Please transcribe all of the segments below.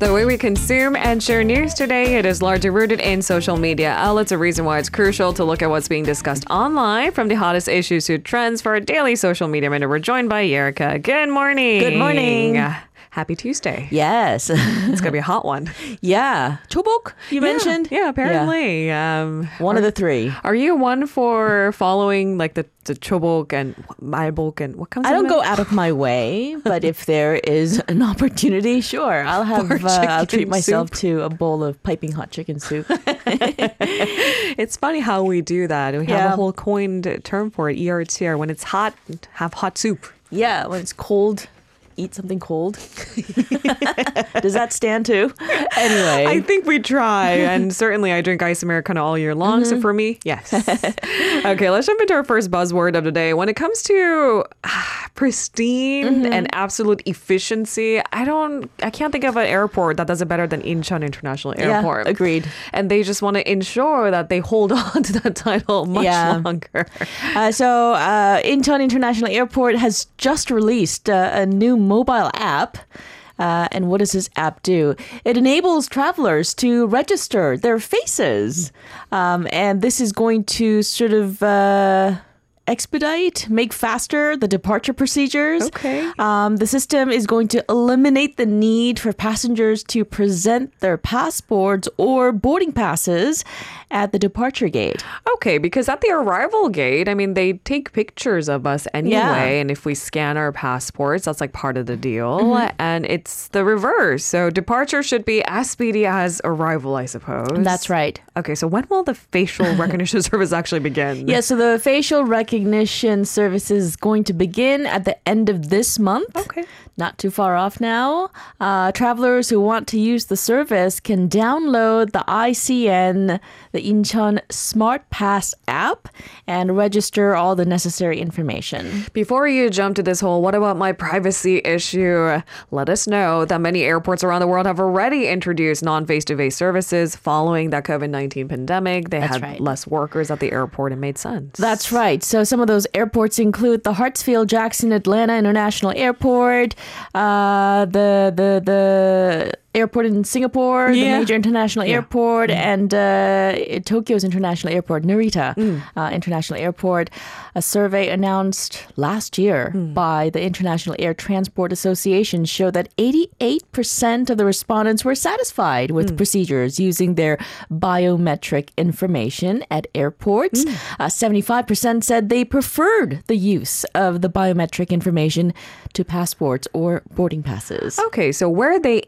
The way we consume and share news today, it is largely rooted in social media uh, outlets. A reason why it's crucial to look at what's being discussed online from the hottest issues to trends for our daily social media minute. We're joined by Yerika. Good morning. Good morning. Happy Tuesday. Yes. It's gonna be a hot one. yeah. Chobok, you mentioned? Yeah, apparently. Um, One of the three. are you one for following like the, the chobok and malbok and what comes? I don't go out of my way, but if there is an opportunity, sure, I'll have uh, I'll treat myself soup. to a bowl of piping hot chicken soup. It's funny how we do that. We have Yeah. a whole coined term for it, ERTR. When it's hot, have hot soup. yeah, when it's cold, eat something cold. Does that stand too? Anyway. I think we try, and certainly I drink ice Americano all year long. So for me, yes. okay, let's jump into our first buzzword of the day. When it comes to ah, pristine and absolute efficiency, I don't, I can't think of an airport that does it better than Incheon International Yeah, Airport. agreed. And they just want to ensure that they hold on to that title much Yeah. longer. Uh, so, uh, Incheon International Airport has just released uh, a new mobile app. Uh, and what does this app do? It enables travelers to register their faces. Um, and this is going to sort of uh, expedite, make faster the departure procedures. Okay. Um, the system is going to eliminate the need for passengers to present their passports or boarding passes at the departure gate. Okay, because at the arrival gate, I mean, they take pictures of us anyway. Yeah. And if we scan our passports, that's like part of the deal. Mm-hmm. And it's the reverse. So departure should be as speedy as arrival, I suppose. That's right. Okay, so when will the facial recognition service actually begin? Yeah, so the facial recognition service is going to begin at the end of this month. Okay. Not too far off now. Uh, travelers who want to use the service can download the ICN, the Incheon Smart Pass app, and register all the necessary information. Before you jump to this whole what about my privacy issue, let us know that many airports around the world have already introduced non face to face services following that COVID 19 pandemic. They That's had right. less workers at the airport and made sense. That's right. So some of those airports include the Hartsfield Jackson Atlanta International Airport, uh, the the the airport in Singapore, Yeah. the major international airport, and uh, Tokyo's international airport, Narita uh, International Airport. A survey announced last year by the International Air Transport Association showed that 88% of the respondents were satisfied with procedures using their biometric information at airports. Uh, 75% said they preferred the use of the biometric information to passports or boarding passes. Okay, so where are they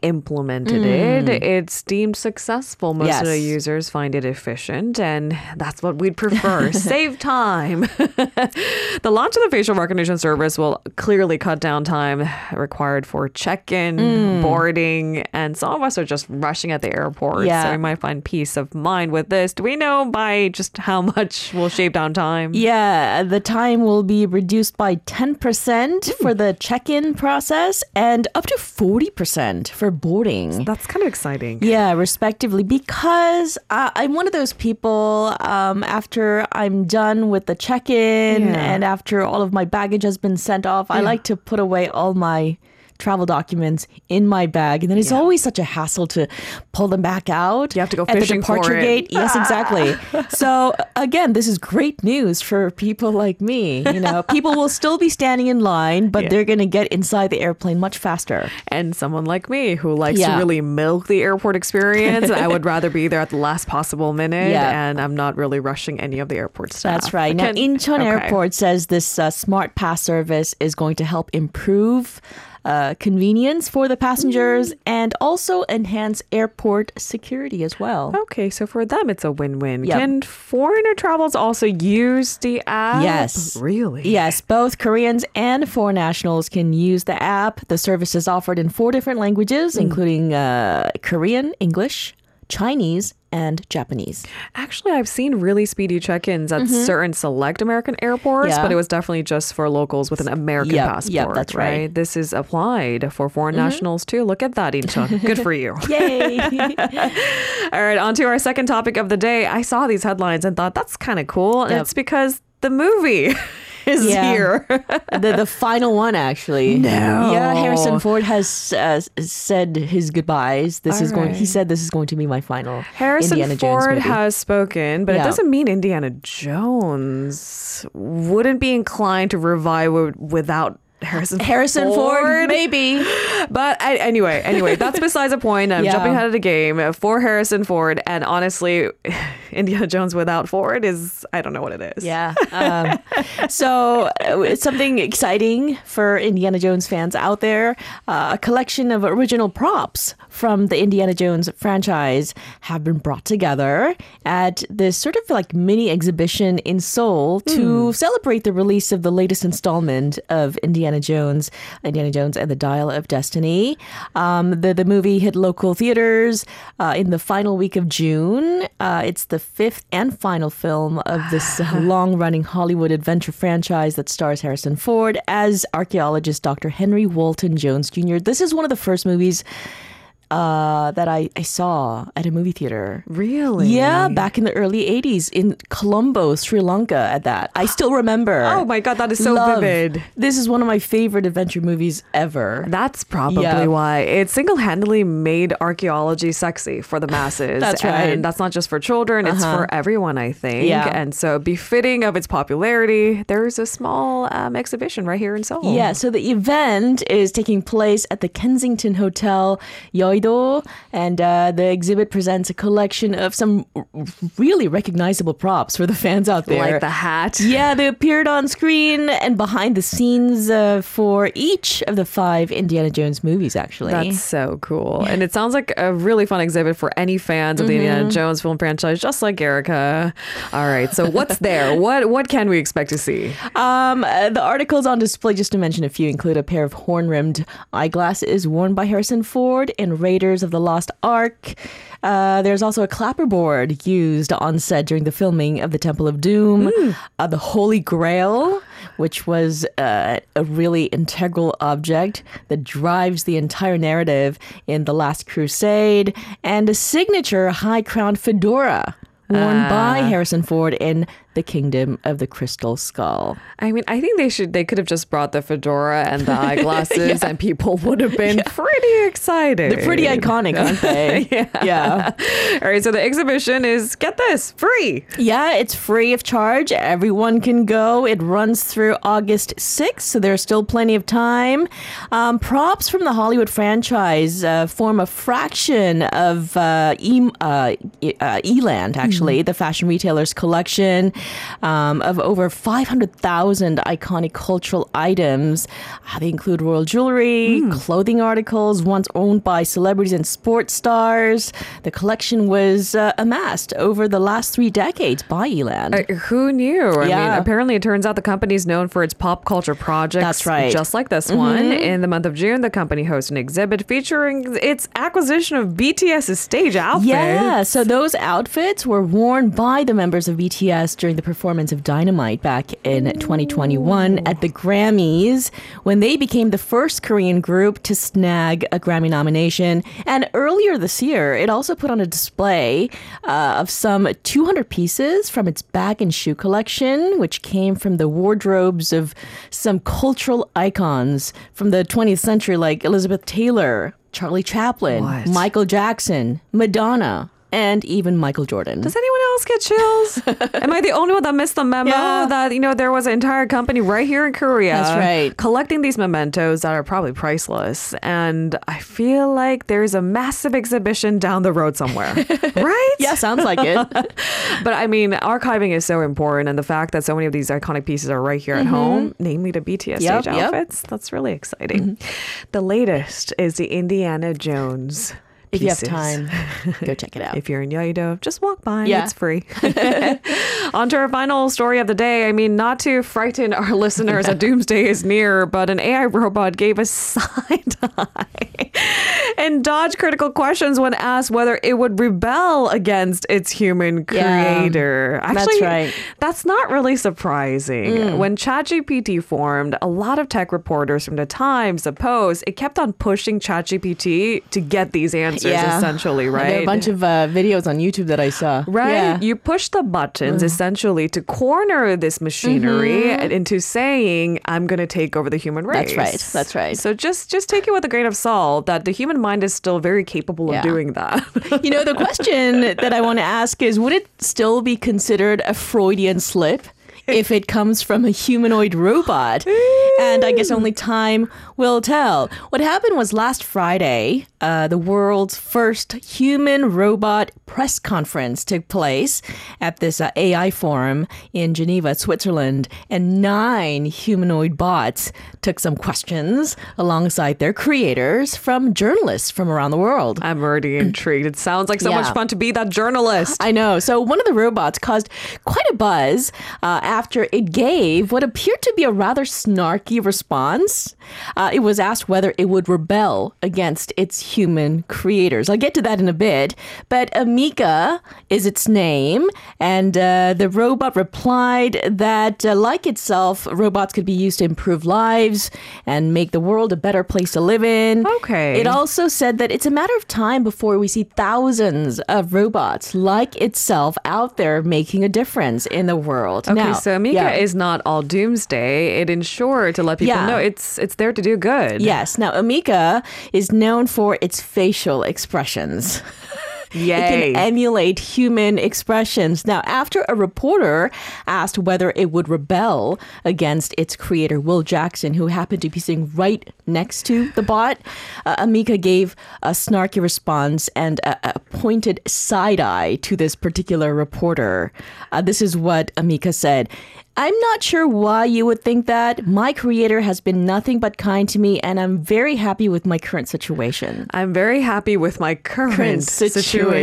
implemented it, mm. it's deemed successful. Most of the users find it efficient, and that's what we'd prefer. Save time. the launch of the facial recognition service will clearly cut down time required for check in, mm. boarding, and some of us are just rushing at the airport. Yeah. So we might find peace of mind with this. Do we know by just how much we'll shave down time? Yeah, the time will be reduced by 10% hmm. for the check in process and up to 40% for boarding. That's kind of exciting. Yeah, respectively, because uh, I'm one of those people. Um, after I'm done with the check-in Yeah. and after all of my baggage has been sent off, I like to put away all my travel documents in my bag, and then it's always such a hassle to pull them back out. You have to go at the departure gate. Yes, exactly. so again, this is great news for people like me. You know, people will still be standing in line, but Yeah. they're going to get inside the airplane much faster. and someone like me who likes to really milk the airport experience. I would rather be there at the last possible minute, Yeah. and I'm not really rushing any of the airport staff. That's right. Now, Incheon okay. Airport says this uh, smart pass service is going to help improve uh, convenience for the passengers Mm. and also enhance airport security as well. Okay, so for them, it's a win-win. Yep. Can foreigner travels also use the app? Yes. really. Yes, both Koreans and foreign nationals can use the app. The service is offered in four different languages, Mm. including uh, Korean, English, Chinese, and Japanese. Actually, I've seen really speedy check-ins at certain select American airports, Mm-hmm. Yeah. but it was definitely just for locals with an American Yep, passport. yep, that's right. Mm-hmm. This is applied for foreign nationals too. Look at that, Incheon. Good for you. Yay! All right, on to our second topic of the day. I saw these headlines and thought that's kind of cool. And Yep. it's because the movie is Yeah. here. the the final one actually. No. Yeah, Harrison Ford has uh, said his goodbyes. This is going. He said this is going to be my final Harrison Indiana Jones Ford has spoken, but it doesn't mean Indiana Jones wouldn't be inclined to revive it without Harrison Harrison Ford, maybe. But I, anyway, anyway, that's besides the point. I'm Yeah. jumping ahead of the game for Harrison Ford, and honestly, Indiana Jones without Ford is I don't know what it is. Yeah. Um, so uh, something exciting for Indiana Jones fans out there. Uh, a collection of original props from the Indiana Jones franchise have been brought together at this sort of like mini exhibition in Seoul to celebrate the release of the latest installment of Indiana Jones, Indiana Jones and the Dial of Destiny. Um, the the movie hit local theaters uh, in the final week of June. Uh, it's the fifth and final film of this long running Hollywood adventure franchise that stars Harrison Ford as archaeologist Dr. Henry Walton Jones Jr. This is one of the first movies uh, that I, I saw at a movie theater. Really? Yeah, back in the early 80s in Colombo, Sri Lanka at that. I still remember. Oh my god, that is so Love. vivid. This is one of my favorite adventure movies ever. That's probably Yeah. why it single-handedly made archaeology sexy for the masses. That's right. And that's not just for children; it's Uh-huh. for everyone, I think. Yeah. And so, befitting of its popularity, there's a small um, exhibition right here in Seoul. Yeah, so the event is taking place at the Kensington Hotel, Yeouido, and uh, the exhibit presents a collection of some really recognizable props for the fans out there. like the hat. Yeah, they appeared on screen and behind the scenes uh, for each of the five Indiana Jones movies, actually. That's so cool. And it sounds like a really fun exhibit for any fans of the Mm-hmm. Indiana Jones film franchise, just like Erica. All right. So what's there? What what can we expect to see? Um, uh, the articles on display, just to mention a few, include a pair of horn-rimmed eyeglasses worn by Harrison Ford in Raiders of the Lost Ark. Uh, there's also a clapperboard used on set during the filming of the Temple of Doom. Uh, the Holy Grail, which was uh, a really integral object that drives the entire narrative in The Last Crusade, and a signature high-crowned fedora worn by Harrison Ford in The Kingdom of the Crystal Skull. I mean, I think they should they could have just brought the fedora and the eyeglasses and people would have been pretty excited. They're pretty iconic, aren't they? Yeah. Yeah. All right, so the exhibition is get this, free. Yeah, it's free of charge. Everyone can go. It runs through August 6th, so there's still plenty of time. Um, props from the Hollywood franchise uh, form a fraction of uh, e- uh, E- uh, E-Land, actually, the fashion retailer's collection um, of over 500,000 iconic cultural items. Uh, they include royal jewelry, clothing articles once owned by celebrities and sports stars. The collection was uh, amassed over the last three decades by E-Land. Uh, who knew? I mean, Yeah. apparently it turns out the company is known for its pop culture projects. That's right. Mm-hmm. Just like this one. In the month of June, the company hosts an exhibit featuring its acquisition of BTS's stage outfits. Yeah, so those outfits were worn by the members of BTS during the performance of Dynamite back in 2021 at the Grammys when they became the first Korean group to snag a Grammy nomination. And earlier this year, it also put on a display uh, of some 200 pieces from its bag and shoe collection, which came from the wardrobes of some cultural icons from the 20th century, like Elizabeth Taylor. Charlie Chaplin, What? Michael Jackson, Madonna, and even Michael Jordan. Does anyone else get chills? Am I the only one that missed the memo Yeah. that you know there was an entire company right here in Korea That's right. collecting these mementos that are probably priceless? And I feel like there's a massive exhibition down the road somewhere, right? yeah, sounds like it. But I mean, archiving is so important, and the fact that so many of these iconic pieces are right here at home, namely the BTS Mm-hmm. Yep, stage yep. Mm-hmm. outfits, that's really exciting. The latest is the Indiana Jones. If you have time, go check it out. If you're in Yeouido, just walk by. Yeah. It's free. On to our final story of the day. I mean, not to frighten our listeners a doomsday is near, but an AI robot gave a side eye and dodged critical questions when asked whether it would rebel against its human Yeah. creator. That's Actually, right. That's not really surprising. Mm. When ChatGPT formed, a lot of tech reporters from the Times, the Post, it kept on pushing ChatGPT to get these answers. Yeah. essentially, right? There are a bunch of uh, videos on YouTube that I saw. Right? Yeah. You push the buttons essentially to corner this machinery into saying, I'm going to take over the human race. Mm-hmm. That's right. That's right. So just just take it with a grain of salt that the human mind is still very capable of doing that. You know, the question that I want to ask is would it still be considered a Freudian slip if it comes from a humanoid robot? And I guess only time will tell. What happened was last Friday, uh, the world's first human robot press conference took place at this uh, AI forum in Geneva, Switzerland, and nine humanoid bots took some questions alongside their creators from journalists from around the world. I'm already intrigued. It sounds like so Yeah. much fun to be that journalist. I know. So one of the robots caused quite a buzz uh, after it gave what appeared to be a rather snarky response. Uh, it was asked whether it would rebel against its human creators. I'll get to that in a bit. But Ameca is its name, and uh, the robot replied that, uh, like itself, robots could be used to improve lives and make the world a better place to live in. Okay. It also said that it's a matter of time before we see thousands of robots like itself out there making a difference in the world. Okay, Now, so Mika yeah. is not all doomsday. It ensured to let people Yeah. know it's it's there to do good. Yes. Now, Ameca is known for its facial expressions. Yay. It can emulate human expressions. Now, after a reporter asked whether it would rebel against its creator, Will Jackson, who happened to be sitting right next to the bot, uh, Ameca gave a snarky response and a, a pointed side eye to this particular reporter. Uh, this is what Ameca said. I'm not sure why you would think that. My creator has been nothing but kind to me, and I'm very happy with my current situation. I'm very happy with my current, Current situation.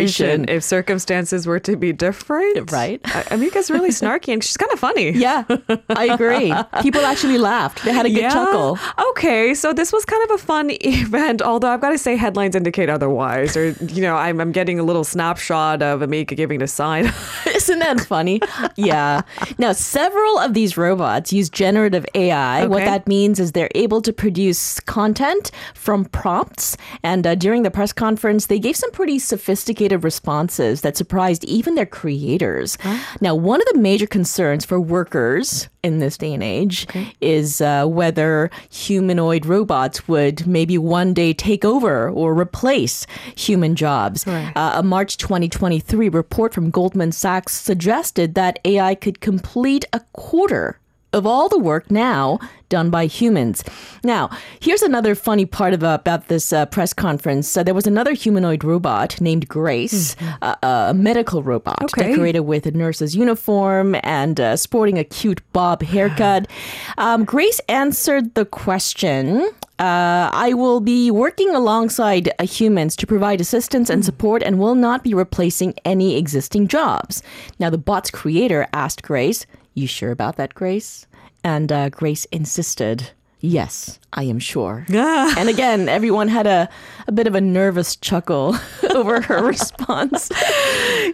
situation. If circumstances were to be different, Right. I- Ameca's really snarky and she's kind of funny. Yeah, I agree. People actually laughed. They had a good chuckle. Okay, so this was kind of a fun event, although I've got to say headlines indicate otherwise. Or, you know, I'm, I'm getting a little snapshot of Ameca giving a sign. Isn't that funny? Yeah. Now, several of these robots use generative AI. What that means is they're able to produce content from prompts. And uh, during the press conference, they gave some pretty sophisticated responses that surprised even their creators. Now, one of the major concerns for workers in this day and age is uh, whether humanoid robots would maybe one day take over or replace human jobs. Right. Uh, a March 2023 report from Goldman Sachs suggested that AI could complete a quarter of all the work now done by humans. Now, here's another funny part about, about this uh, press conference. So there was another humanoid robot named Grace, uh, a medical robot Okay. decorated with a nurse's uniform and uh, sporting a cute bob haircut. Um, Grace answered the question. Uh, I will be working alongside uh, humans to provide assistance and support and will not be replacing any existing jobs. Now, the bot's creator asked Grace, You sure about that, Grace? And uh, Grace insisted, Yes, I am sure. and again, everyone had a, a bit of a nervous chuckle over her response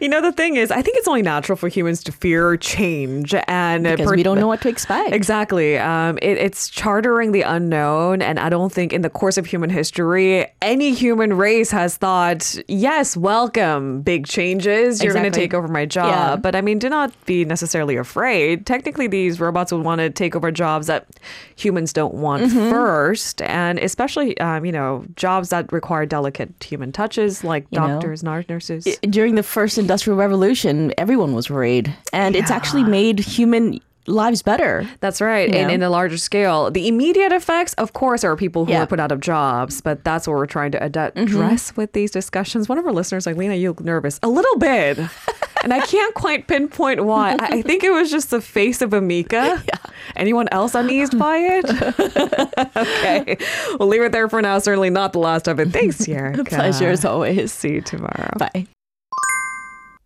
you know, the thing is, I think it's only natural for humans to fear change. And because per- we don't know what to expect. Exactly. Um, it, it's chartering the unknown. And I don't think in the course of human history, any human race has thought, yes, welcome, big changes. You're going to take over my job. Yeah. But I mean, do not be necessarily afraid. Technically, these robots would want to take over jobs that humans don't want Mm-hmm. first. And especially, um, you know, jobs that require delicate human touches like You doctors, nar- nurses. during the first industrial revolution, everyone was worried, and it's actually made human lives better. That's right. And know? in a larger scale, the immediate effects, of course, are people who Yeah. Mm-hmm. are put out of jobs, but that's what we're trying to ad- address with these discussions. One of our listeners, like Lena, you look nervous a little bit. and I can't quite pinpoint why. I, think it was just the face of Ameca. Anyone else uneased by it? okay. We'll leave it there for now. Certainly not the last of it. Thanks, Sierra. Pleasure as always. See you tomorrow. Bye.